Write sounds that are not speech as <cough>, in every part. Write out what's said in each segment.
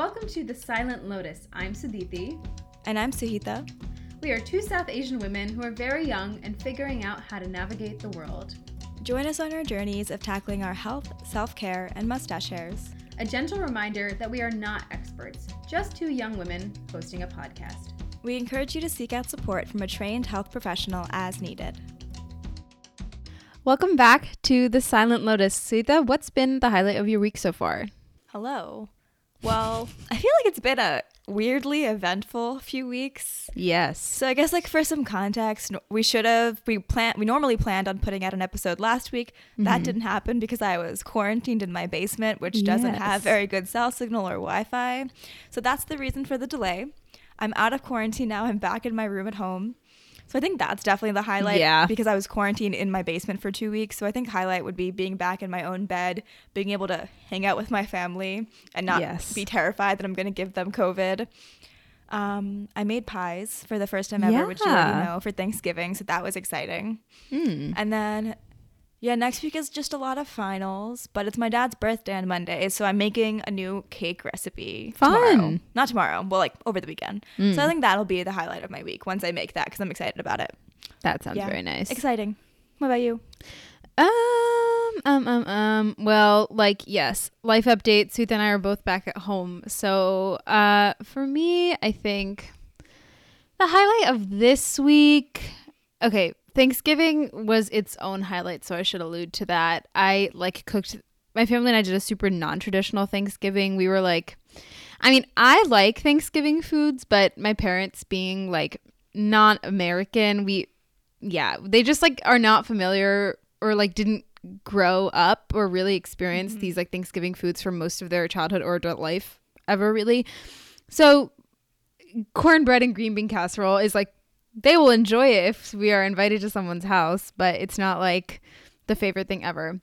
Welcome to The Silent Lotus. I'm Sadithi. And I'm Suhita. We are two South Asian women who are very young and figuring out how to navigate the world. Join us on our journeys of tackling our health, self care, and mustache hairs. A gentle reminder that we are not experts, just two young women hosting a podcast. We encourage you to seek out support from a trained health professional as needed. Welcome back to The Silent Lotus. Sita, what's been the highlight of your week so far? Hello. Well, I feel like it's been a weirdly eventful few weeks. Yes. So I guess like for some context, we should have we plan we normally planned on putting out an episode last week. Mm-hmm. That didn't happen because I was quarantined in my basement, which doesn't yes. have very good cell signal or Wi-Fi. So that's the reason for the delay. I'm out of quarantine now. I'm back in my room at home. So I think that's definitely the highlight. Yeah. Because I was quarantined in my basement for two weeks. So I think highlight would be being back in my own bed, being able to hang out with my family and not yes. be terrified that I'm going to give them COVID. Um, I made pies for the first time ever, yeah. which you already know, for Thanksgiving. So that was exciting. Mm. And then yeah, next week is just a lot of finals, but it's my dad's birthday on Monday, so I'm making a new cake recipe Fun. tomorrow. Not tomorrow, well, like over the weekend. Mm. So I think that'll be the highlight of my week once I make that because I'm excited about it. That sounds yeah. very nice. Exciting. What about you? Um, um, um, um. Well, like yes, life update. Sooth and I are both back at home, so uh, for me, I think the highlight of this week. Okay, Thanksgiving was its own highlight, so I should allude to that. I like cooked my family and I did a super non-traditional Thanksgiving. We were like I mean, I like Thanksgiving foods, but my parents being like non-American, we yeah, they just like are not familiar or like didn't grow up or really experience mm-hmm. these like Thanksgiving foods for most of their childhood or adult life ever really. So cornbread and green bean casserole is like they will enjoy it if we are invited to someone's house, but it's not like the favorite thing ever.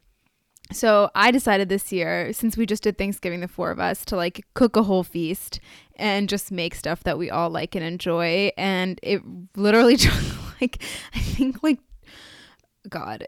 So I decided this year, since we just did Thanksgiving, the four of us, to like cook a whole feast and just make stuff that we all like and enjoy. And it literally <laughs> took like, I think like, God,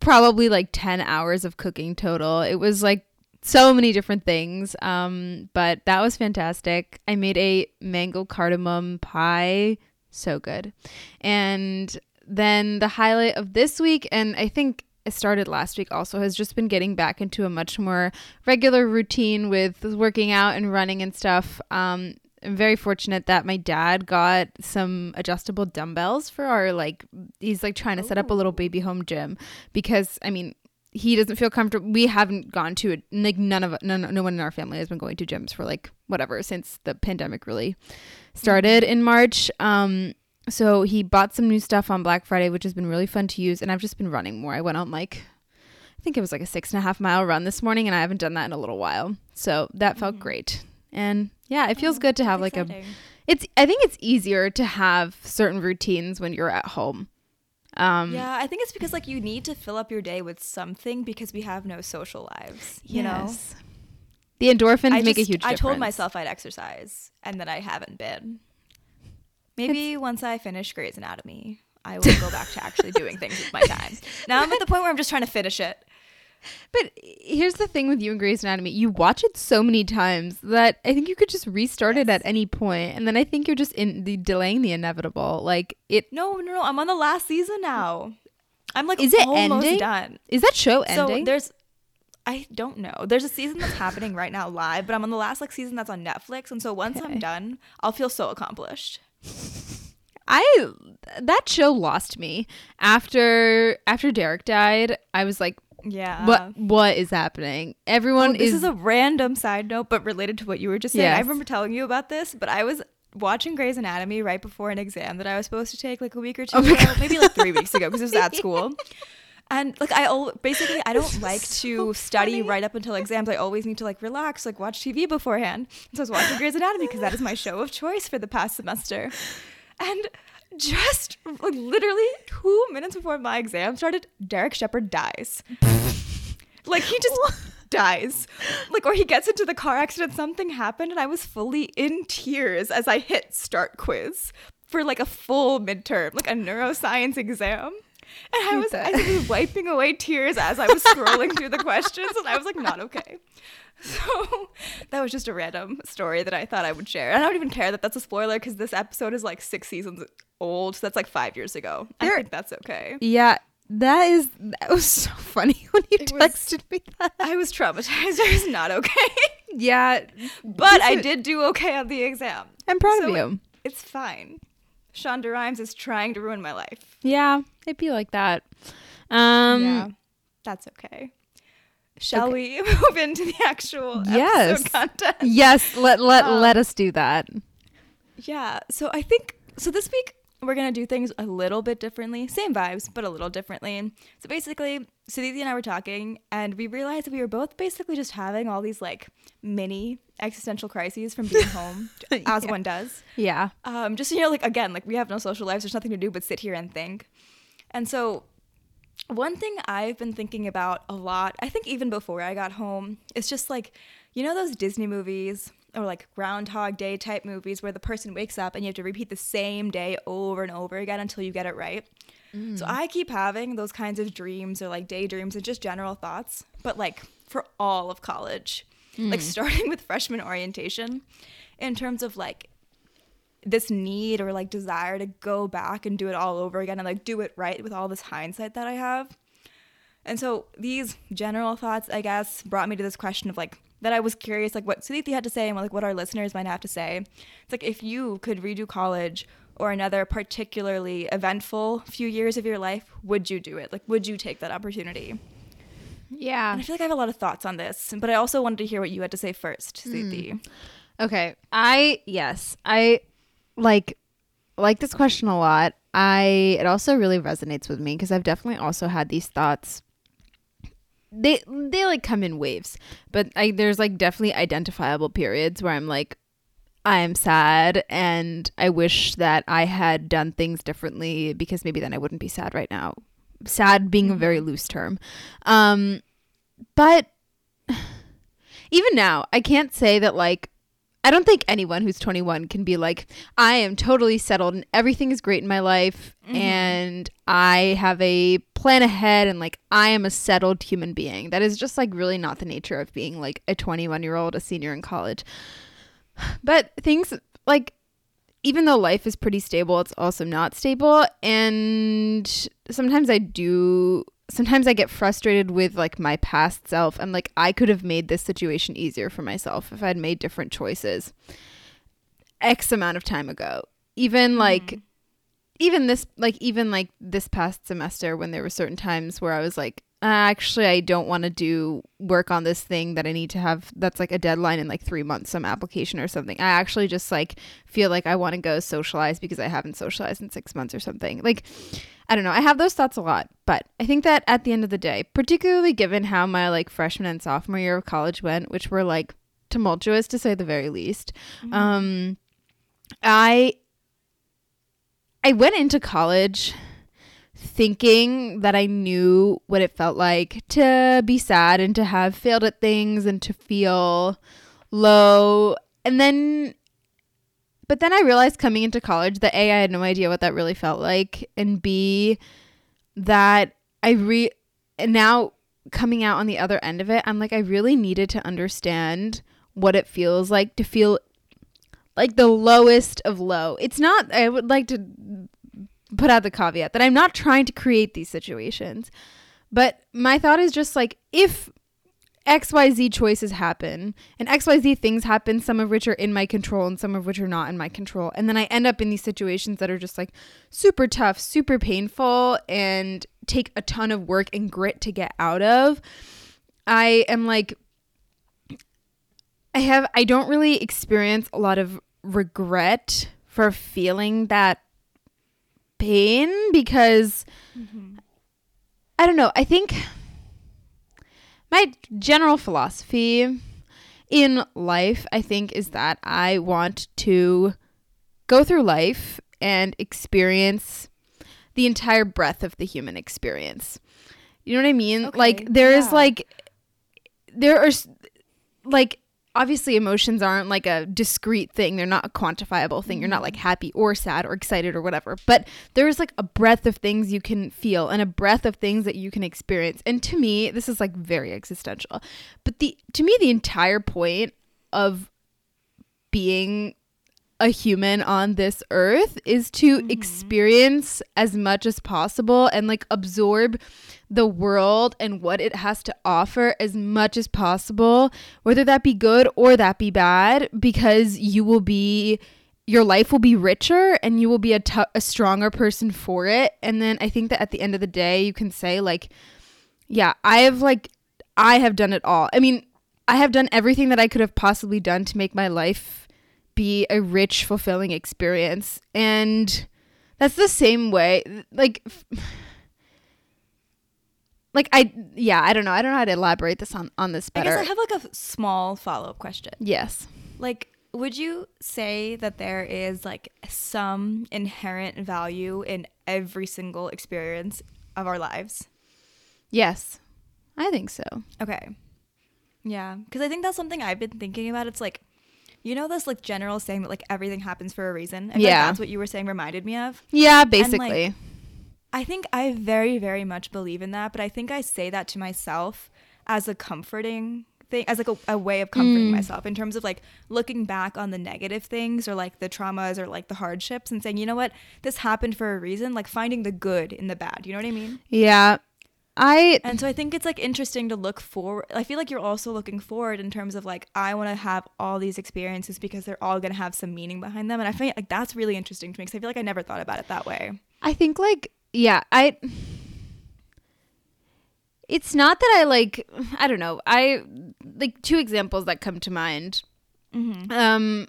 probably like 10 hours of cooking total. It was like so many different things. Um, but that was fantastic. I made a mango cardamom pie so good. And then the highlight of this week, and I think it started last week also, has just been getting back into a much more regular routine with working out and running and stuff. Um, I'm very fortunate that my dad got some adjustable dumbbells for our like he's like trying to set up a little baby home gym because I mean he doesn't feel comfortable. We haven't gone to it. Like none of none, no one in our family has been going to gyms for like whatever since the pandemic really started in March. Um, so he bought some new stuff on Black Friday, which has been really fun to use. And I've just been running more. I went on like, I think it was like a six and a half mile run this morning, and I haven't done that in a little while. So that felt mm. great. And yeah, it feels oh, good to have like exciting. a. It's. I think it's easier to have certain routines when you're at home. Um, yeah, I think it's because like you need to fill up your day with something because we have no social lives. You yes. know, the endorphins I make just, a huge. difference. I told myself I'd exercise, and then I haven't been. Maybe it's, once I finish Grey's Anatomy, I will go back to actually doing things with my time. <laughs> Now I'm at the point where I'm just trying to finish it. But here's the thing with you and Grey's Anatomy. You watch it so many times that I think you could just restart yes. it at any point, and then I think you're just in the delaying the inevitable. Like it. No, no, no. I'm on the last season now. I'm like, is it almost ending? done? Is that show ending? So there's, I don't know. There's a season that's happening right now live, but I'm on the last like season that's on Netflix, and so once okay. I'm done, I'll feel so accomplished. <laughs> I that show lost me after after Derek died. I was like, yeah. What what is happening? Everyone oh, this is, is a random side note, but related to what you were just saying. Yes. I remember telling you about this, but I was watching Grey's Anatomy right before an exam that I was supposed to take like a week or two oh ago, maybe like three weeks ago because it was at <laughs> school. And like I all basically I don't like to study funny. right up until exams. I always need to like relax, like watch TV beforehand. And so I was watching Grey's Anatomy because that is my show of choice for the past semester. And just like literally two minutes before my exam started, Derek Shepherd dies. like he just dies. Like or he gets into the car accident, something happened, and I was fully in tears as I hit start quiz for like a full midterm, like a neuroscience exam. And I was, I was <laughs> wiping away tears as I was scrolling through the questions, and I was like, not okay. <laughs> So that was just a random story that I thought I would share. And I don't even care that that's a spoiler because this episode is like six seasons old. So that's like five years ago. There, I think that's okay. Yeah. That is that was so <laughs> funny when you it texted was, me that. I was traumatized. I was not okay. Yeah. But I did do okay on the exam. I'm proud so of you. It's fine. Shonda Rhimes is trying to ruin my life. Yeah, it'd be like that. Um Yeah. That's okay. Shall okay. we <laughs> move into the actual yes. content? Yes, let let um, let us do that. Yeah. So I think so this week we're gonna do things a little bit differently. Same vibes, but a little differently. So basically, Sudhiti and I were talking, and we realized that we were both basically just having all these like mini existential crises from being <laughs> home, as yeah. one does. Yeah. Um, just you know, like again, like we have no social lives. There's nothing to do but sit here and think. And so, one thing I've been thinking about a lot, I think even before I got home, is just like, you know, those Disney movies or like Groundhog Day type movies where the person wakes up and you have to repeat the same day over and over again until you get it right. Mm. So I keep having those kinds of dreams or like daydreams and just general thoughts, but like for all of college, mm. like starting with freshman orientation, in terms of like this need or like desire to go back and do it all over again and like do it right with all this hindsight that I have. And so these general thoughts, I guess, brought me to this question of like, that I was curious, like what Sudhiti had to say and like what our listeners might have to say. It's like if you could redo college or another particularly eventful few years of your life, would you do it? Like, would you take that opportunity? Yeah. And I feel like I have a lot of thoughts on this, but I also wanted to hear what you had to say first, Sudhiti. Mm. Okay. I, yes, I like, like this question a lot. I, it also really resonates with me because I've definitely also had these thoughts they they like come in waves but I, there's like definitely identifiable periods where i'm like i'm sad and i wish that i had done things differently because maybe then i wouldn't be sad right now sad being a very mm-hmm. loose term um but <sighs> even now i can't say that like I don't think anyone who's 21 can be like, I am totally settled and everything is great in my life mm-hmm. and I have a plan ahead and like I am a settled human being. That is just like really not the nature of being like a 21 year old, a senior in college. But things like, even though life is pretty stable, it's also not stable. And sometimes I do sometimes I get frustrated with like my past self. I'm like, I could have made this situation easier for myself if I'd made different choices X amount of time ago. Even mm-hmm. like, mm. even this, like, even like this past semester when there were certain times where I was like, uh, actually, I don't want to do work on this thing that I need to have that's like a deadline in like three months, some application or something. I actually just like feel like I want to go socialize because I haven't socialized in six months or something. Like, I don't know. I have those thoughts a lot, but I think that at the end of the day, particularly given how my like freshman and sophomore year of college went, which were like tumultuous to say the very least, mm-hmm. um, I I went into college thinking that I knew what it felt like to be sad and to have failed at things and to feel low. And then but then I realized coming into college that A, I had no idea what that really felt like, and B, that I re now coming out on the other end of it, I'm like, I really needed to understand what it feels like to feel like the lowest of low. It's not, I would like to put out the caveat that I'm not trying to create these situations. But my thought is just like, if XYZ choices happen and XYZ things happen, some of which are in my control and some of which are not in my control. And then I end up in these situations that are just like super tough, super painful, and take a ton of work and grit to get out of. I am like, I have, I don't really experience a lot of regret for feeling that pain because mm-hmm. I don't know. I think my general philosophy in life, I think, is that I want to go through life and experience the entire breadth of the human experience. You know what I mean? Okay, like there yeah. is like there are like obviously emotions aren't like a discrete thing. They're not a quantifiable thing. You're not like Mm-hmm. happy or sad or excited or whatever. But there's like a breadth of things you can feel and a breadth of things that you can experience. And to me this is like very existential. But the to me the entire point of being a human on this earth is to Mm-hmm. experience as much as possible and like absorb the world and what it has to offer as much as possible, whether that be good or that be bad, because you will be your life will be richer and you will be a a stronger person for it. And then I think that at the end of the day, you can say like, yeah, I have like I have done it all. I mean, I have done everything that I could have possibly done to make my life be a rich, fulfilling experience. And that's the same way like like I yeah, I don't know. I don't know how to elaborate this on on this I guess I have like a small follow up question. yes. Like, would you say that there is like some inherent value in every single experience of our lives? Yes. I think so. Okay. Yeah, because I think that's something I've been thinking about. It's like, you know, this like general saying that like everything happens for a reason. I feel like that's what you were saying reminded me of. Yeah, basically. I think I very, very much believe in that, but I think I say that to myself as a comforting thing, as like a, a way of comforting Mm. myself in terms of like looking back on the negative things or like the traumas or like the hardships and saying, you know what, this happened for a reason, like finding the good in the bad. You know what I mean? yeah. I And so I think it's like interesting to look forward. I feel like you're also looking forward in terms of like, I want to have all these experiences because they're all going to have some meaning behind them. And I feel like that's really interesting to me because I feel like I never thought about it that way. I think like yeah, I it's not that I like I don't know. I like two examples that come to mind. Mm-hmm. Um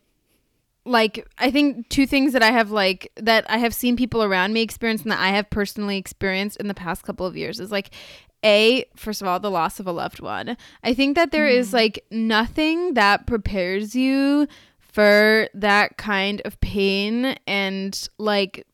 like I think two things that I have like that I have seen people around me experience and that I have personally experienced in the past couple of years is like a first of all the loss of a loved one. I think that there is mm. like nothing that prepares you for that kind of pain and like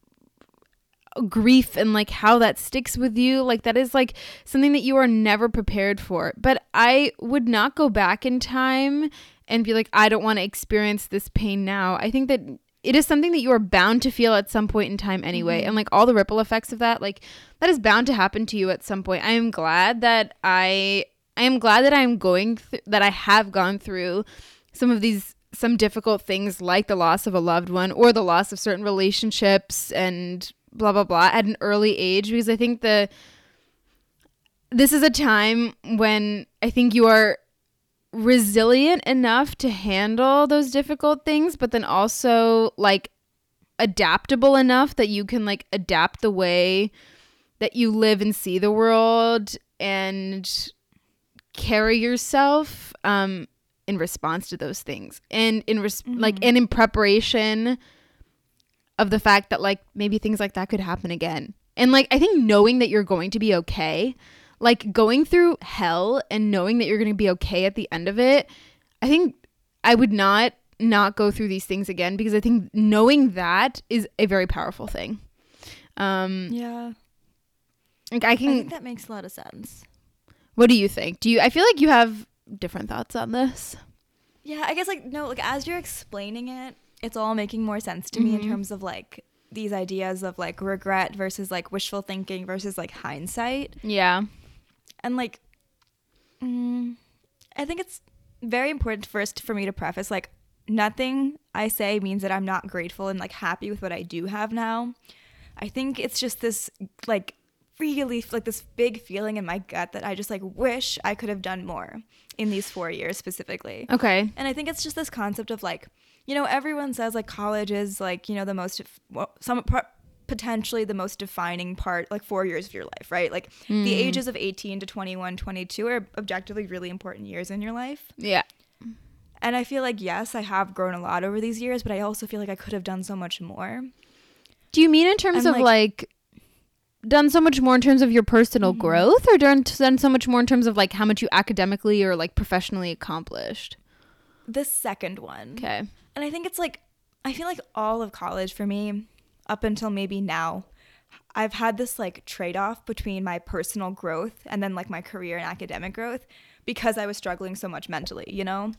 grief and like how that sticks with you. Like that is like something that you are never prepared for. But i would not go back in time and be like i don't want to experience this pain now. I think that it is something that you are bound to feel at some point in time anyway and mm-hmm. like all the ripple effects of that like that is bound to happen to you at some point. I am glad that i i am glad that i'm going th- that i have gone through some of these some difficult things like the loss of a loved one or the loss of certain relationships and blah blah blah at an early age because I think the this is a time when I think you are resilient enough to handle those difficult things but then also like adaptable enough that you can like adapt the way that you live and see the world and carry yourself um in response to those things. And in res- like and in preparation of the fact that like maybe things like that could happen again. And like i think knowing that you're going to be okay like going through hell and knowing that you're going to be okay at the end of it i think i would not not go through these things again because i think knowing that is a very powerful thing um Yeah. like i can. I think that makes a lot of sense. what do you think do you i feel like you have different thoughts on this Yeah, I guess like no, like as you're explaining it, it's all making more sense to me in Mhm. terms of like these ideas of like regret versus like wishful thinking versus like hindsight. yeah And like mm, I think it's very important first for me to preface like nothing I say means that I'm not grateful and like happy with what I do have now. I think it's just this like really like this big feeling in my gut that I just like wish I could have done more in these 4 years specifically. okay And I think it's just this concept of like, you know, everyone says like college is like, you know, the most, some part, potentially the most defining part, like four years of your life, right? Like the ages of 18 to 21, 22 are objectively really important years in your life. yeah And I feel like, yes, I have grown a lot over these years, but I also feel like I could have done so much more. Do you mean in terms I'm of like- like, done so much more in terms of your personal Mhm. growth or done, done so much more in terms of like how much you academically or like professionally accomplished? The second one. Okay. And I think it's like, I feel like all of college for me, up until maybe now, I've had this like trade off between my personal growth and then like my career and academic growth because I was struggling so much mentally, you know?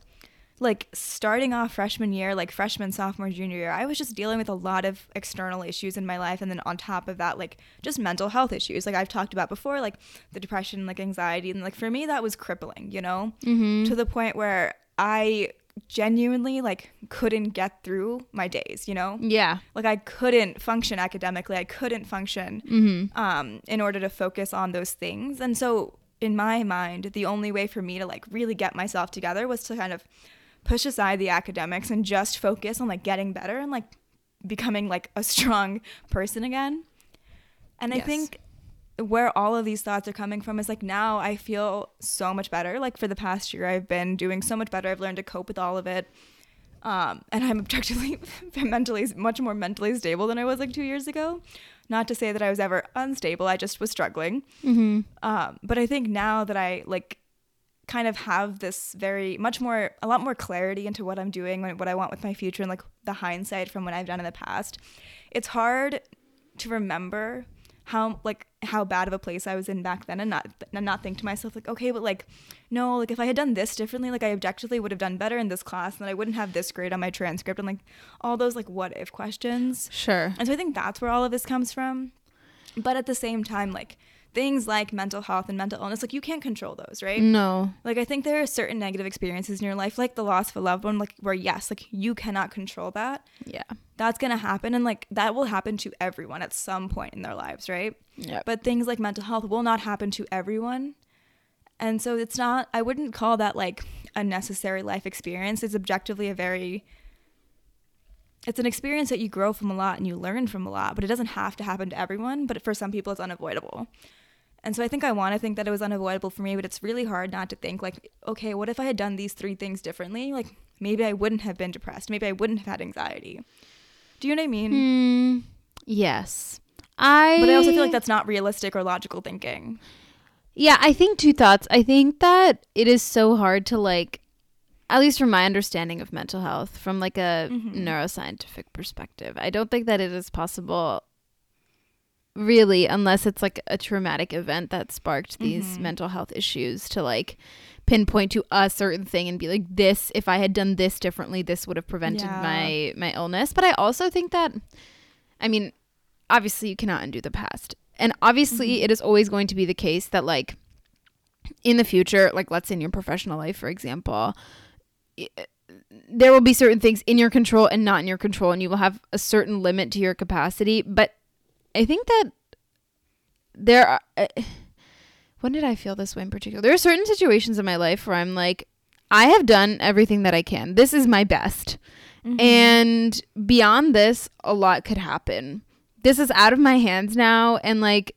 like starting off freshman year, like freshman, sophomore, junior year, I was just dealing with a lot of external issues in my life. And then on top of that, like just mental health issues, like I've talked about before, like the depression, like anxiety. And like for me, that was crippling, you know, mm-hmm. to the point where I genuinely like couldn't get through my days you know yeah like i couldn't function academically i couldn't function mm-hmm. um, in order to focus on those things and so in my mind the only way for me to like really get myself together was to kind of push aside the academics and just focus on like getting better and like becoming like a <laughs> strong person again. And yes. I think where all of these thoughts are coming from is like now I feel so much better. Like for the past year, I've been doing so much better. I've learned to cope with all of it. Um, and I'm objectively <laughs> mentally much more mentally stable than I was like two years ago. Not to say that I was ever unstable. I just was struggling. Mm-hmm. Um, but I think now that I like kind of have this very much more a lot more clarity into what I'm doing and what I want with my future and like the hindsight from what I've done in the past. It's hard to remember how like how bad of a place I was in back then and not and not think to myself like okay but like no like if I had done this differently like I objectively would have done better in this class and then I wouldn't have this grade on my transcript and like all those like what if questions. Sure. And so I think that's where all of this comes from. But at the same time like things like mental health and mental illness, like you can't control those, right? No. Like I think there are certain negative experiences in your life, like the loss of a loved one, like where yes, like you cannot control that. Yeah. That's gonna happen and like that will happen to everyone at some point in their lives, right? Yeah. But things like mental health will not happen to everyone. And so it's not I wouldn't call that like a necessary life experience. It's objectively a very it's an experience that you grow from a lot and you learn from a lot, but it doesn't have to happen to everyone. But for some people, it's unavoidable. And so I think I want to think that it was unavoidable for me, but it's really hard not to think like, okay, what if I had done these three things differently? Like maybe I wouldn't have been depressed. Maybe I wouldn't have had anxiety. Do you know what I mean? Mm, yes. I But I also feel like that's not realistic or logical thinking. Yeah, I think two thoughts. I think that it is so hard to like at least from my understanding of mental health from like a mm-hmm. neuroscientific perspective. I don't think that it is possible really unless it's like a traumatic event that sparked these mm-hmm. mental health issues to like pinpoint to a certain thing and be like this if i had done this differently this would have prevented yeah. my my illness but i also think that i mean obviously you cannot undo the past and obviously mm-hmm. it is always going to be the case that like in the future like let's say in your professional life for example there will be certain things in your control and not in your control and you will have a certain limit to your capacity but I think that there are. Uh, when did I feel this way in particular? There are certain situations in my life where I'm like, I have done everything that I can. This is my best. Mm-hmm. And beyond this, a lot could happen. This is out of my hands now and like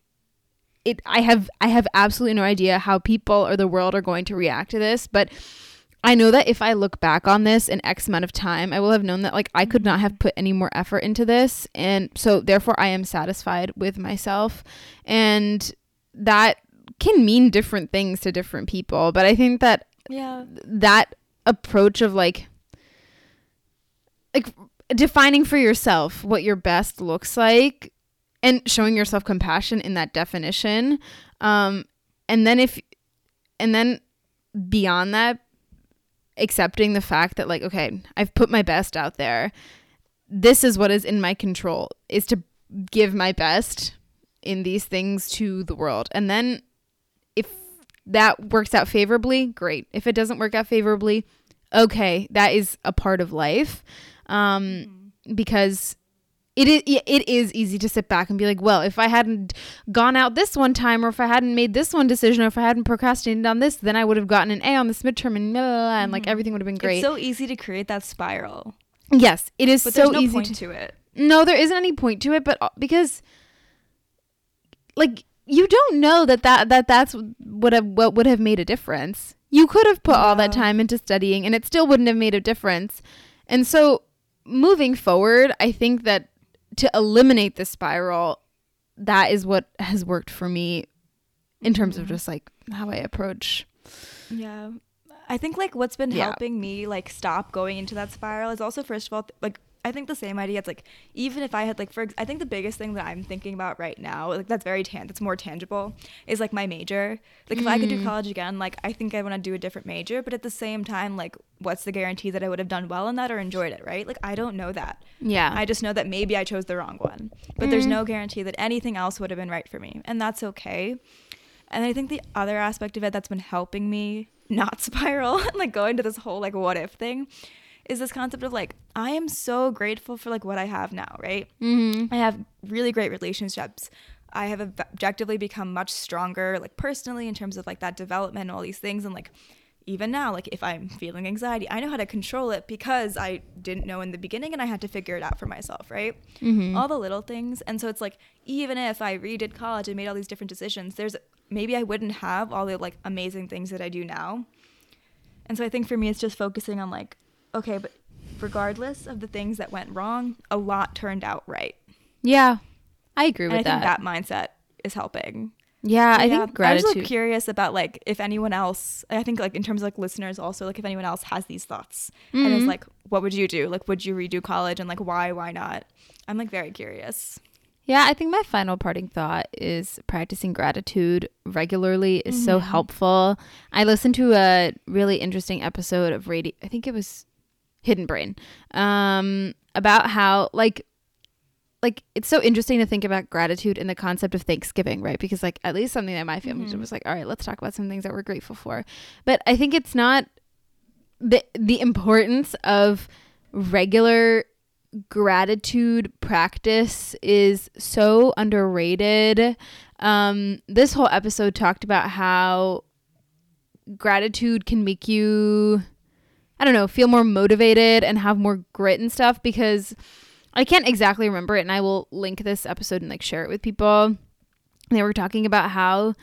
it I have I have absolutely no idea how people or the world are going to react to this, but I know that if I look back on this in X amount of time, I will have known that like I could not have put any more effort into this. And so therefore I am satisfied with myself. And that can mean different things to different people. But I think that yeah that approach of like like defining for yourself what your best looks like and showing yourself compassion in that definition. Um and then if and then beyond that accepting the fact that like okay i've put my best out there. This is what is in my control is to give my best in these things to the world. And then if that works out favorably great. If it doesn't work out favorably okay that is a part of life. Um mm-hmm. because it is it is easy to sit back and be like, well, if I hadn't gone out this one time, or if I hadn't made this one decision, or if I hadn't procrastinated on this, then I would have gotten an A on this midterm, and blah, blah, blah, and like mm-hmm. everything would have been great. It's so easy to create that spiral. Yes, it is but so no easy to, to it. No, there isn't any point to it, but uh, because like you don't know that that that that's what have, what would have made a difference. You could have put yeah. all that time into studying, and it still wouldn't have made a difference. And so, moving forward, I think that to eliminate the spiral, that is what has worked for me in terms of mm-hmm. just like how I approach. Yeah. I think like what's been yeah. helping me like stop going into that spiral is also first of all th- like I think the same idea. It's like even if I had like for I think the biggest thing that I'm thinking about right now, like that's very tan that's more tangible, is like my major. Like if I could do mm. college again, like I think I want to do a different major, but at the same time, like what's the guarantee that I would have done well in that or enjoyed it, right? Like I don't know that. Yeah. I just know that maybe I chose the wrong one. But mm. there's no guarantee that anything else would have been right for me. And that's okay. And I think the other aspect of it that's been helping me not <laughs> spiral and like go into this whole like what if thing is this concept of like I am so grateful for like what I have now, right? Mm-hmm. I have really great relationships. I have objectively become much stronger, like personally, in terms of like that development and all these things. And like even now, like if I'm feeling anxiety, I know how to control it because I didn't know in the beginning and I had to figure it out for myself, right? Mm-hmm. All the little things. And so it's like even if I redid college and made all these different decisions, there's maybe I wouldn't have all the like amazing things that I do now. And so I think for me, it's just focusing on like, okay, but regardless of the things that went wrong, a lot turned out right. Yeah, I agree with and I that. think that mindset is helping. Yeah, I yeah, think gratitude. I was curious about like if anyone else. I think like in terms of like listeners also like if anyone else has these thoughts mm-hmm. and it's like, what would you do? Like, would you redo college and like why? Why not? I'm like very curious. Yeah, I think my final parting thought is practicing gratitude regularly is mm-hmm. so helpful. I listened to a really interesting episode of radio. I think it was Hidden Brain, um, about how like like it's so interesting to think about gratitude in the concept of Thanksgiving, right? Because like at least something that my family mm-hmm. was like, all right, let's talk about some things that we're grateful for. But I think it's not the the importance of regular gratitude practice is so underrated. Um, this whole episode talked about how gratitude can make you, I don't know, feel more motivated and have more grit and stuff because I can't exactly remember it. And I will link this episode and like share it with people. They were talking about how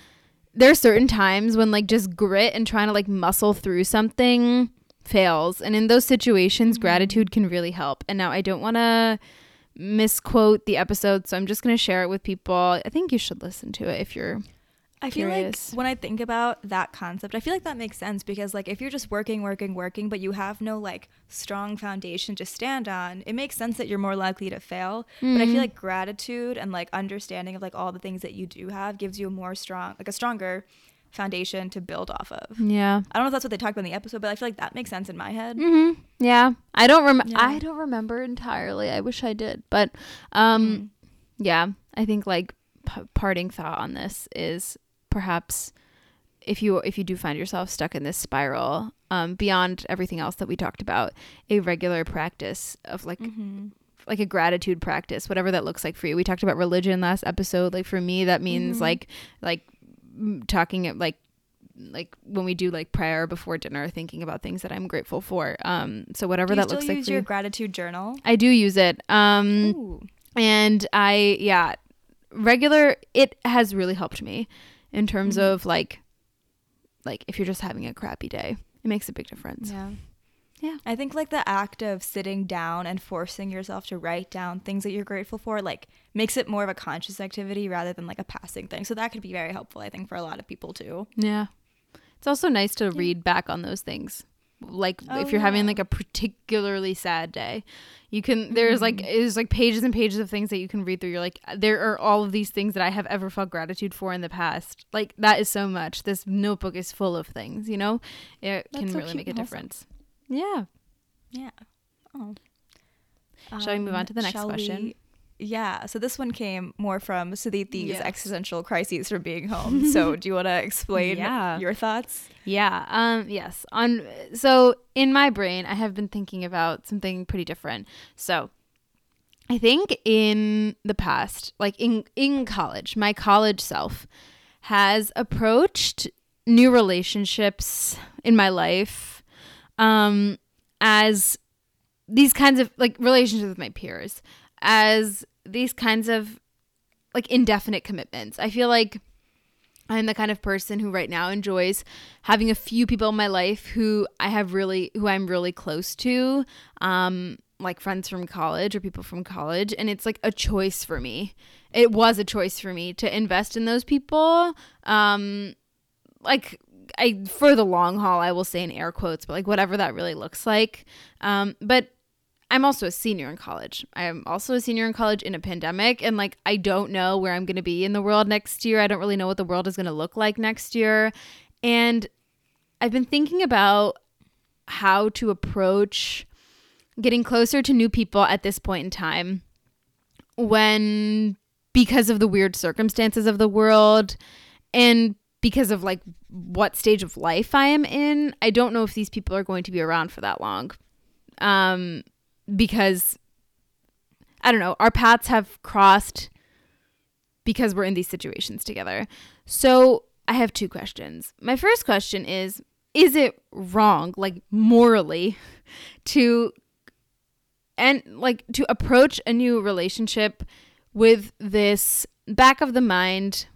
there are certain times when like just grit and trying to like muscle through something fails. And in those situations, mm-hmm. gratitude can really help. And now I don't want to misquote the episode, so I'm just going to share it with people. I think you should listen to it if you're I feel curious. like when I think about that concept, I feel like that makes sense because like if you're just working, working, working, but you have no like strong foundation to stand on, it makes sense that you're more likely to fail. Mm-hmm. But I feel mm-hmm. like gratitude and like understanding of like all the things that you do have gives you a more strong, like a stronger foundation to build off of. Yeah. I don't know if that's what they talked about in the episode, but I feel like that makes sense in my head. Mm-hmm. Yeah. I don't remember. Yeah. I don't remember entirely. I wish I did, but um, mm. yeah. I think like p- parting thought on this is perhaps if you if you do find yourself stuck in this spiral, um, beyond everything else that we talked about, a regular practice of like. Mm-hmm. like a gratitude practice whatever that looks like for you. We talked about religion last episode. Like for me that means mm-hmm. like like talking like like when we do like prayer before dinner thinking about things that i'm grateful for. Um so whatever that looks like for Do you. use your gratitude journal? I do use it. Um Ooh. and i yeah regular it has really helped me in terms mm-hmm. of like like if you're just having a crappy day it makes a big difference yeah yeah. I think like the act of sitting down and forcing yourself to write down things that you're grateful for like makes it more of a conscious activity rather than like a passing thing. So that could be very helpful I think for a lot of people too. Yeah. It's also nice to yeah. read back on those things. Like oh, if you're yeah. having like a particularly sad day, you can there's like mm-hmm. there's like pages and pages of things that you can read through. You're like there are all of these things that I have ever felt gratitude for in the past. Like that is so much. This notebook is full of things, you know? It That's can so really make a difference. Awesome. Yeah. Yeah. Oh. Shall um, we move on to the um, next question? We, yeah. So this one came more from Sudhiti's yes. existential crises from being home. <laughs> so do you want to explain yeah. your thoughts? Yeah. Um. Yes. On. So in my brain, I have been thinking about something pretty different. So. I think in the past, like in in college, my college self has approached new relationships in my life um, as these kinds of like relationships with my peers as these kinds of like indefinite commitments. I feel like I'm the kind of person who right now enjoys having a few people in my life who I have really who I'm really close to. Um like friends from college or people from college and it's like a choice for me. It was a choice for me to invest in those people. Um like I for the long haul, I will say in air quotes, but like whatever that really looks like. Um, but I'm also a senior in college. I'm also a senior in college in a pandemic. And like, I don't know where I'm going to be in the world next year. I don't really know what the world is going to look like next year. And I've been thinking about how to approach getting closer to new people at this point in time when, because of the weird circumstances of the world and because of like what stage of life I am in, I don't know if these people are going to be around for that long. Um, because I don't know, our paths have crossed because we're in these situations together. So I have two questions. My first question is Is it wrong, like morally, <laughs> to and like to approach a new relationship with this back of the mind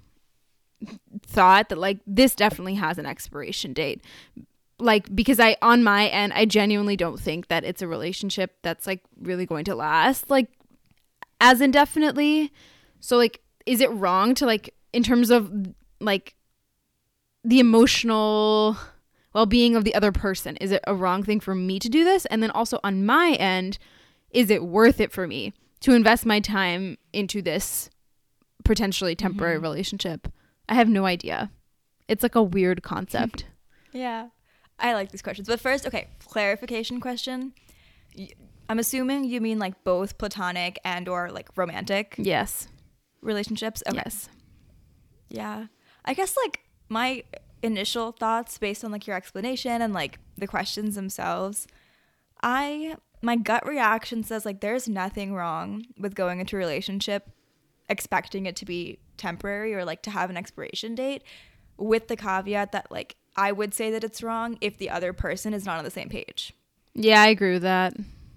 thought that like this definitely has an expiration date like because I on my end I genuinely don't think that it's a relationship that's like really going to last like as indefinitely. So like is it wrong to like in terms of like the emotional well-being of the other person is it a wrong thing for me to do this? And then also on my end is it worth it for me to invest my time into this potentially temporary mm-hmm. relationship? I have no idea. It's like a weird concept. <laughs> Yeah I like these questions. But first, okay, clarification question. I'm assuming you mean like both platonic and or like romantic Yes. relationships. Okay. Yes. Yeah. I guess like my initial thoughts based on like your explanation and like the questions themselves, I my gut reaction says like there's nothing wrong with going into a relationship expecting it to be temporary or like to have an expiration date with the caveat that like I would say that it's wrong if the other person is not on the same page. Yeah, I agree with that.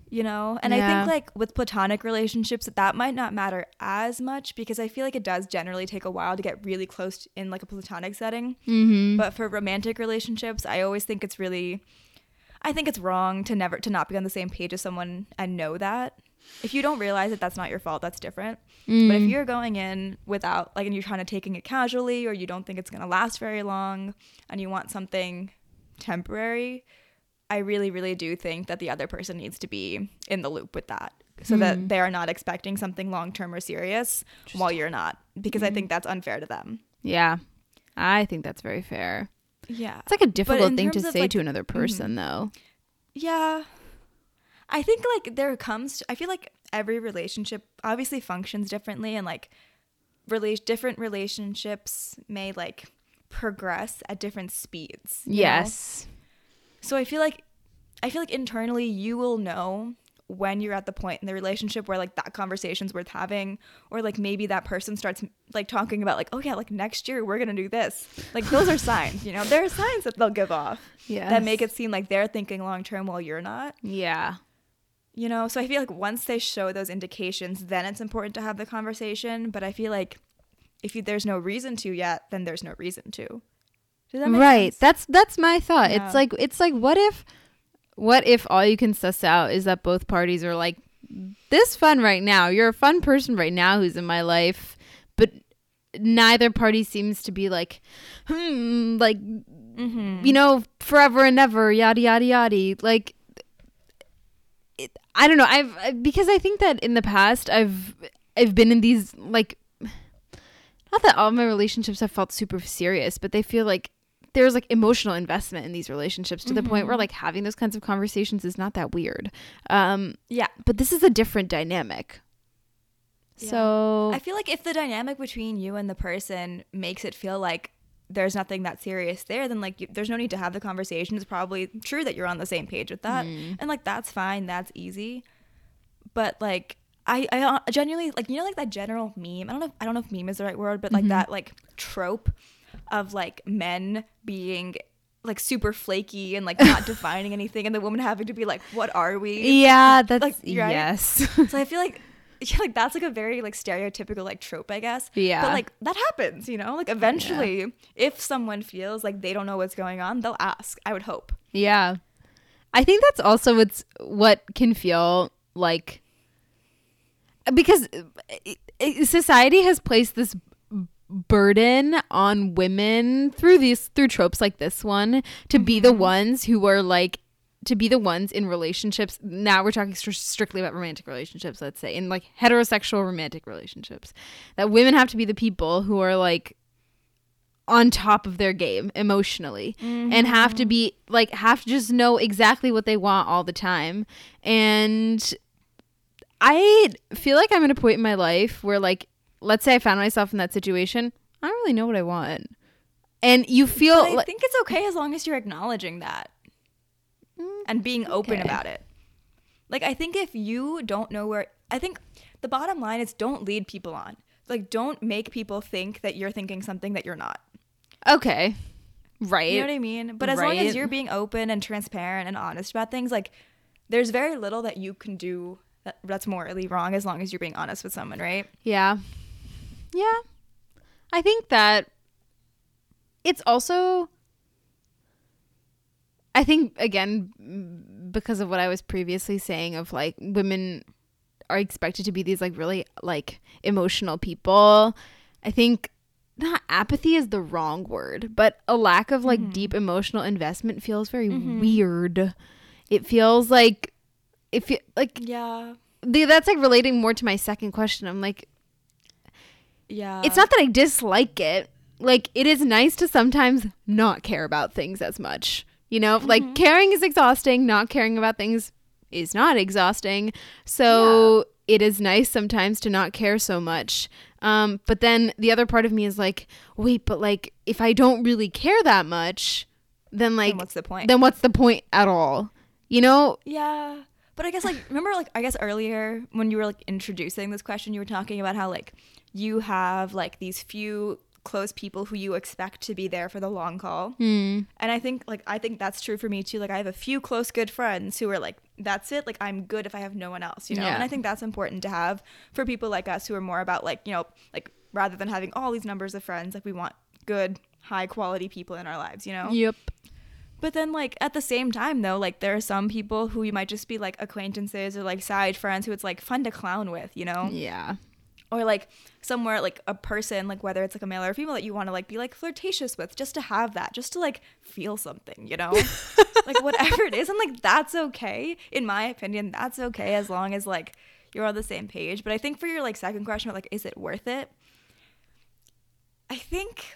You know, and yeah. I think like with platonic relationships, that might not matter as much because I feel like it does generally take a while to get really close in like a platonic setting. Mm-hmm. But for romantic relationships, I always think it's really, I think it's wrong to never to not be on the same page as someone and know that. If you don't realize it, that's not your fault. That's different. Mm. But if mm. you're going in without, like, and you're kind of taking it casually or you don't think it's going to last very long and you want something temporary, I really, really do think that the other person needs to be in the loop with that so mm. that they are not expecting something long term or serious while you're not, because mm. I think that's unfair to them. Yeah. I think that's very fair. Yeah. It's like a difficult thing to say like, to another person, mm-hmm. though. Yeah. I think like there comes to, I feel like every relationship obviously functions differently and like rela- different relationships may like progress at different speeds. Yes. Know? So I feel like I feel like internally you will know when you're at the point in the relationship where like that conversation's worth having or like maybe that person starts like talking about like oh yeah like next year we're gonna do this like those are signs you know there are signs that they'll give off yeah that make it seem like they're thinking long term while you're not yeah you know so i feel like once they show those indications then it's important to have the conversation but i feel like if you, there's no reason to yet then there's no reason to that right sense? that's that's my thought yeah. it's like it's like what if what if all you can suss out is that both parties are like this fun right now you're a fun person right now who's in my life but neither party seems to be like hmm like mm-hmm. you know forever and ever yada yada yada like I don't know. I've because I think that in the past I've I've been in these like not that all my relationships have felt super serious, but they feel like there's like emotional investment in these relationships to mm-hmm. the point where mm-hmm. like having those kinds of conversations is not that weird. Um yeah, but this is a different dynamic. Yeah. So I feel like if the dynamic between you and the person makes it feel like there's nothing that serious there, then like you, there's no need to have the conversation. It's probably true that you're on the same page with that, mm. and like that's fine, that's easy. But like I, I uh, genuinely like you know like that general meme. I don't know. If, I don't know if meme is the right word, but like mm-hmm. that like trope of like men being like super flaky and like not <laughs> defining anything, and the woman having to be like, "What are we?" Yeah, that's like, right? yes. so I feel like <laughs> yeah, like that's like a very like stereotypical like trope, I guess. Yeah. But like that happens, you know? Like eventually, yeah. if someone feels like they don't know what's going on, they'll ask. I would hope. Yeah. I think that's also what's what can feel like because society has placed this burden on women through these through tropes like this one to be the mm-hmm. ones who are like to be the ones in relationships. Now we're talking st- strictly about romantic relationships, let's say, in like heterosexual romantic relationships. That women have to be the people who are like on top of their game emotionally mm-hmm. and have to be like have to just know exactly what they want all the time. And I feel like I'm at a point in my life where like let's say I found myself in that situation, I don't really know what I want. And you feel but I think it's okay as long as you're acknowledging that and being open okay. about it. Like I think if you don't know where I think the bottom line is don't lead people on. Like don't make people think that you're thinking something that you're not. Okay. Right. You know what I mean? But as right. long as you're being open and transparent and honest about things, like there's very little that you can do that, that's morally wrong as long as you're being honest with someone, right? Yeah. Yeah. I think that it's also I think again because of what I was previously saying of like women are expected to be these like really like emotional people. I think not apathy is the wrong word, but a lack of like mm-hmm. deep emotional investment feels very mm-hmm. weird. It feels like if you like yeah. The, that's like relating more to my second question. I'm like yeah. It's not that I dislike it like it is nice to sometimes not care about things as much. You know, mm-hmm. like caring is exhausting, not caring about things is not exhausting. So yeah. it is nice sometimes to not care so much. Um, but then the other part of me is like, wait, but like if I don't really care that much, then like then what's the point? Then what's the point at all? You know? Yeah. But I guess like remember like I guess earlier when you were like introducing this question, you were talking about how like you have like these few close people who you expect to be there for the long haul. Mm. And I think like I think that's true for me too. Like I have a few close good friends who are like that's it. Like I'm good if I have no one else, you know. Yeah. And I think that's important to have for people like us who are more about like, you know, like rather than having all these numbers of friends, like we want good, high quality people in our lives, you know. Yep. But then, like, at the same time, though, like, there are some people who you might just be like acquaintances or like side friends who it's like fun to clown with, you know? Yeah or like somewhere like a person like whether it's like a male or female that you want to like be like flirtatious with just to have that just to like feel something you know <laughs> like whatever it is and like that's okay in my opinion that's okay as long as like you're on the same page but i think for your like second question like is it worth it i think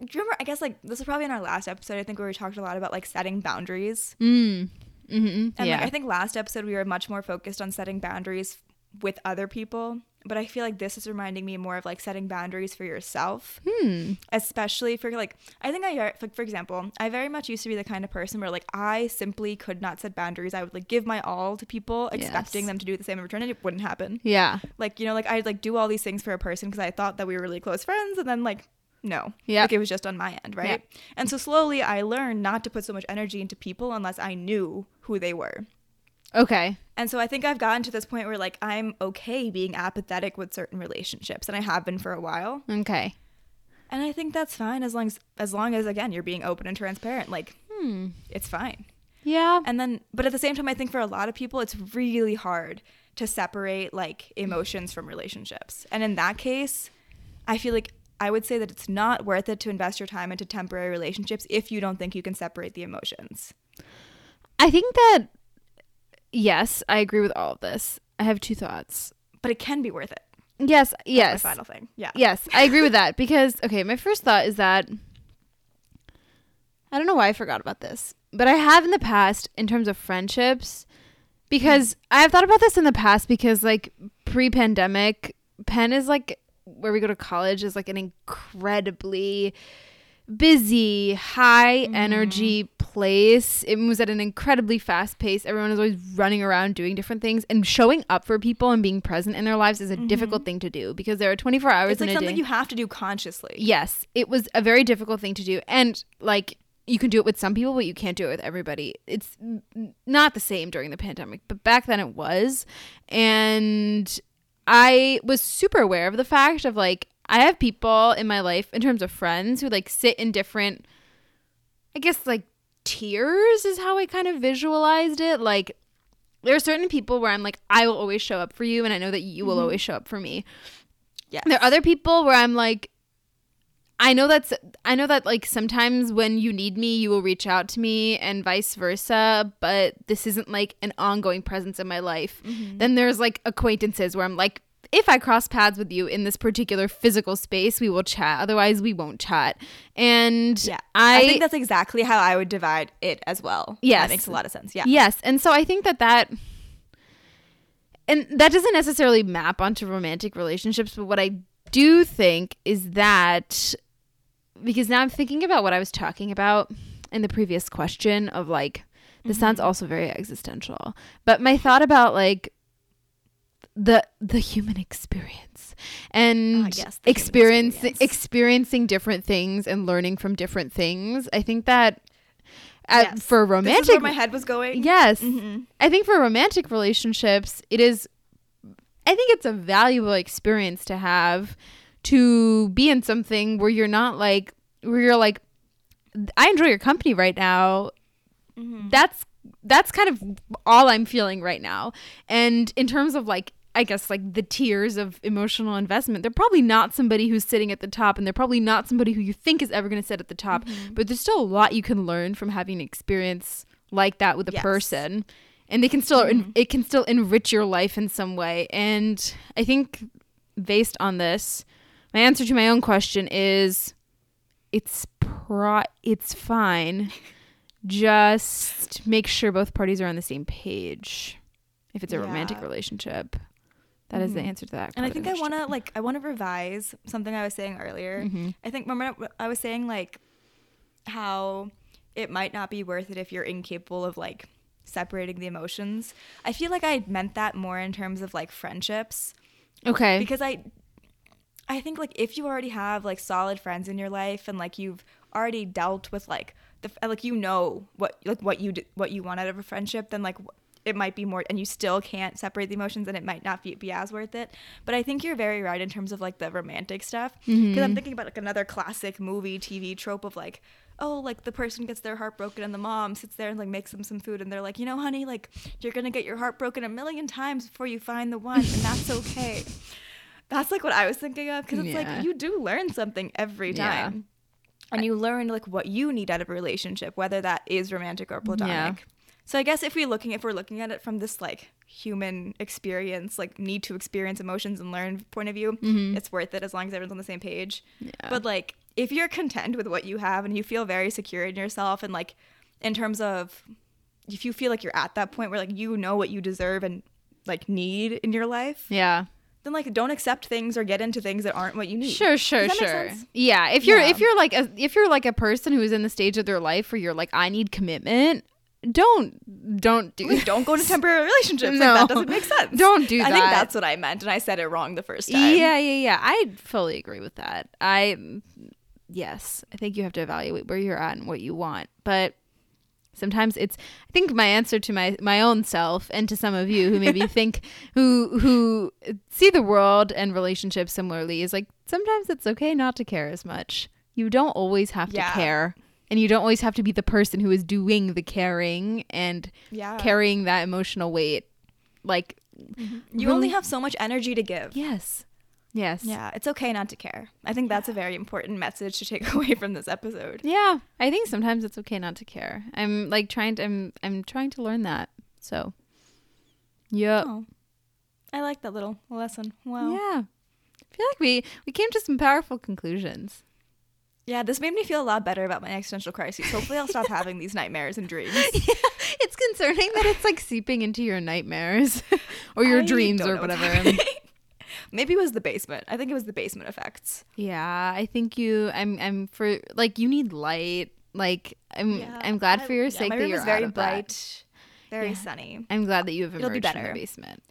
do you remember i guess like this is probably in our last episode i think where we talked a lot about like setting boundaries mm. Mm-hmm. and yeah. like i think last episode we were much more focused on setting boundaries with other people but I feel like this is reminding me more of like setting boundaries for yourself. Hmm. Especially for like, I think I, like, for example, I very much used to be the kind of person where like I simply could not set boundaries. I would like give my all to people, expecting yes. them to do the same in return, and it wouldn't happen. Yeah. Like, you know, like I'd like do all these things for a person because I thought that we were really close friends, and then like, no. Yeah. Like it was just on my end, right? And so slowly I learned not to put so much energy into people unless I knew who they were. Okay. And so I think I've gotten to this point where like I'm okay being apathetic with certain relationships and I have been for a while. Okay. And I think that's fine as long as as long as again you're being open and transparent. Like hmm. it's fine. Yeah. And then but at the same time I think for a lot of people it's really hard to separate like emotions from relationships. And in that case, I feel like I would say that it's not worth it to invest your time into temporary relationships if you don't think you can separate the emotions. I think that Yes, I agree with all of this. I have two thoughts. But it can be worth it. Yes, yes. final thing. Yeah. Yes, I agree with that because okay, my first thought is that I don't know why I forgot about this, but I have in the past in terms of friendships because hmm. I have thought about this in the past because like pre-pandemic, Penn is like where we go to college is like an incredibly busy, high mm-hmm. energy place. It was at an incredibly fast pace. Everyone is always running around doing different things, and showing up for people and being present in their lives is a mm-hmm. difficult thing to do because there are 24 hours. It's like something day. you have to do consciously. Yes, it was a very difficult thing to do, and like you can do it with some people, but you can't do it with everybody. It's not the same during the pandemic, but back then it was, and I was super aware of the fact of like I have people in my life in terms of friends who like sit in different I guess like tiers is how I kind of visualized it. Like there are certain people where I'm like I will always show up for you and I know that you will mm-hmm. always show up for me. Yeah. There are other people where I'm like I know that's I know that like sometimes when you need me you will reach out to me and vice versa, but this isn't like an ongoing presence in my life. Mm-hmm. Then there's like acquaintances where I'm like if I cross paths with you in this particular physical space, we will chat. Otherwise, we won't chat. And yeah, I, I think that's exactly how I would divide it as well. Yes, that makes a lot of sense. Yeah. Yes, and so I think that that and that doesn't necessarily map onto romantic relationships, but what I do think is that because now I'm thinking about what I was talking about in the previous question of like this mm-hmm. sounds also very existential. But my thought about like the the human experience and uh, yes, experience experience. experiencing different things and learning from different things. I think that at, yes. for romantic where my head was going. Yes. Mm-hmm. I think for romantic relationships it is I think it's a valuable experience to have to be in something where you're not like where you're like I enjoy your company right now. Mm-hmm. That's that's kind of all I'm feeling right now. And in terms of like I guess like the tiers of emotional investment, they're probably not somebody who's sitting at the top and they're probably not somebody who you think is ever going to sit at the top, mm-hmm. but there's still a lot you can learn from having an experience like that with a yes. person. And they can still mm-hmm. it can still enrich your life in some way. And I think based on this, my answer to my own question is it's pro it's fine. <laughs> Just make sure both parties are on the same page. If it's a yeah. romantic relationship. That mm-hmm. is the mm-hmm. answer to that. And I think I want to like I want to revise something I was saying earlier. Mm-hmm. I think remember I was saying like how it might not be worth it if you're incapable of like separating the emotions. I feel like I meant that more in terms of like friendships. Okay. Because I I think like if you already have like solid friends in your life and like you've already dealt with like the like you know what like what you what you want out of a friendship, then like it might be more and you still can't separate the emotions and it might not be, be as worth it but i think you're very right in terms of like the romantic stuff because mm-hmm. i'm thinking about like another classic movie tv trope of like oh like the person gets their heart broken and the mom sits there and like makes them some food and they're like you know honey like you're gonna get your heart broken a million times before you find the one and that's <laughs> okay that's like what I was thinking of because it's yeah. like you do learn something every time. Yeah. And you learn like what you need out of a relationship, whether that is romantic or platonic. Yeah. So I guess if we looking if we're looking at it from this like human experience, like need to experience emotions and learn point of view, mm-hmm. it's worth it as long as everyone's on the same page. Yeah. But like if you're content with what you have and you feel very secure in yourself and like in terms of if you feel like you're at that point where like you know what you deserve and like need in your life. Yeah then like don't accept things or get into things that aren't what you need. Sure, sure, sure. Yeah, if you're yeah. if you're like a, if you're like a person who is in the stage of their life where you're like I need commitment, don't don't do don't go to <laughs> temporary relationships. no. Like, that doesn't make sense. Don't do that. I think that's what I meant and I said it wrong the first time. Yeah, yeah, yeah. I fully agree with that. I yes, I think you have to evaluate where you're at and what you want. But sometimes it's i think my answer to my my own self and to some of you who maybe <laughs> think who who see the world and relationships similarly is like sometimes it's okay not to care as much you don't always have yeah. to care and you don't always have to be the person who is doing the caring and yeah. carrying that emotional weight like mm-hmm. you really, only have so much energy to give yes Yes. Yeah, it's okay not to care. I think that's a very important message to take <laughs> away from this episode. Yeah, I think sometimes it's okay not to care. I'm like trying to I'm I'm trying to learn that. So, yeah. Oh, I like that little lesson. Wow. Yeah. I feel like we we came to some powerful conclusions. Yeah, this made me feel a lot better about my existential crises. Hopefully, I'll stop having these nightmares and dreams. <laughs> Yeah, it's concerning that it's like seeping into your nightmares <laughs> or your I dreams or whatever. <laughs> Maybe it was the basement. I think it was the basement effects. Yeah, I think you. I'm. I'm for like you need light. Like I'm. Yeah, I'm glad I, for your yeah, sake that you're very bright, that. very sunny. I'm glad that you have emerged from the basement.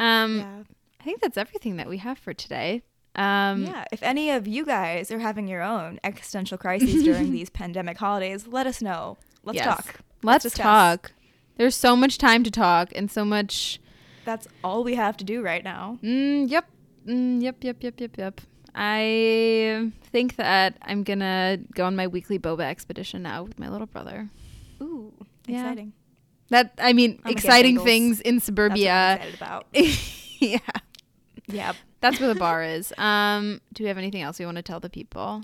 Um. I think that's everything that we have for today. Um, yeah, if any of you guys are having your own existential crises during <laughs> these pandemic holidays, let us know. Let's yes. talk. Let's, Let's talk. There's so much time to talk and so much. That's all we have to do right now. Mm, yep. Mm, yep, yep, yep, yep, yep. I think that I'm gonna go on my weekly boba expedition now with my little brother. Ooh, yeah. exciting! That I mean, exciting things in suburbia. about. <laughs> yeah, yeah. That's where the bar is. Um, do we have anything else we want to tell the people?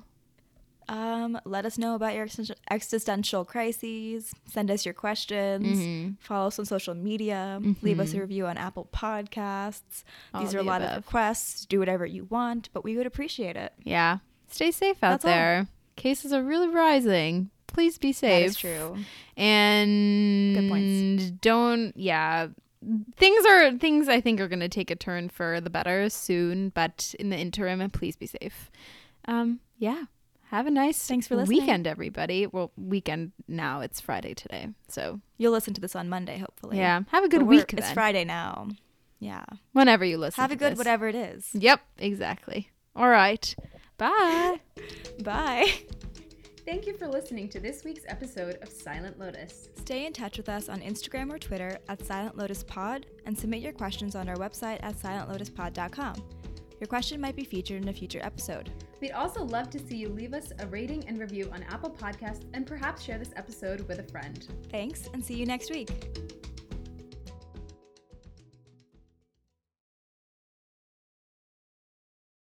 Um, let us know about your existential crises. Send us your questions. Mm-hmm. Follow us on social media. Mm-hmm. Leave us a mm-hmm. review on Apple Podcasts. All These are a lot above. of requests. Do whatever you want, but we would appreciate it. Yeah. Stay safe out That's there. All. Cases are really rising. Please be safe. That is true. And good points. Don't yeah. Things are things I think are going to take a turn for the better soon, but in the interim, please be safe. Um, yeah have a nice thanks for listening. weekend, everybody. Well, weekend now. It's Friday today, so you'll listen to this on Monday, hopefully. Yeah, have a good week. It's Friday now. Yeah. Whenever you listen. Have a good this. whatever it is. Yep, exactly. All right. Bye. <laughs> Bye. Thank you for listening to this week's episode of Silent Lotus. Stay in touch with us on Instagram or Twitter at Silent Lotus Pod and submit your questions on our website at silentlotuspod.com. Your question might be featured in a future episode. We'd also love to see you leave us a rating and review on Apple Podcasts and perhaps share this episode with a friend. Thanks, and see you next week.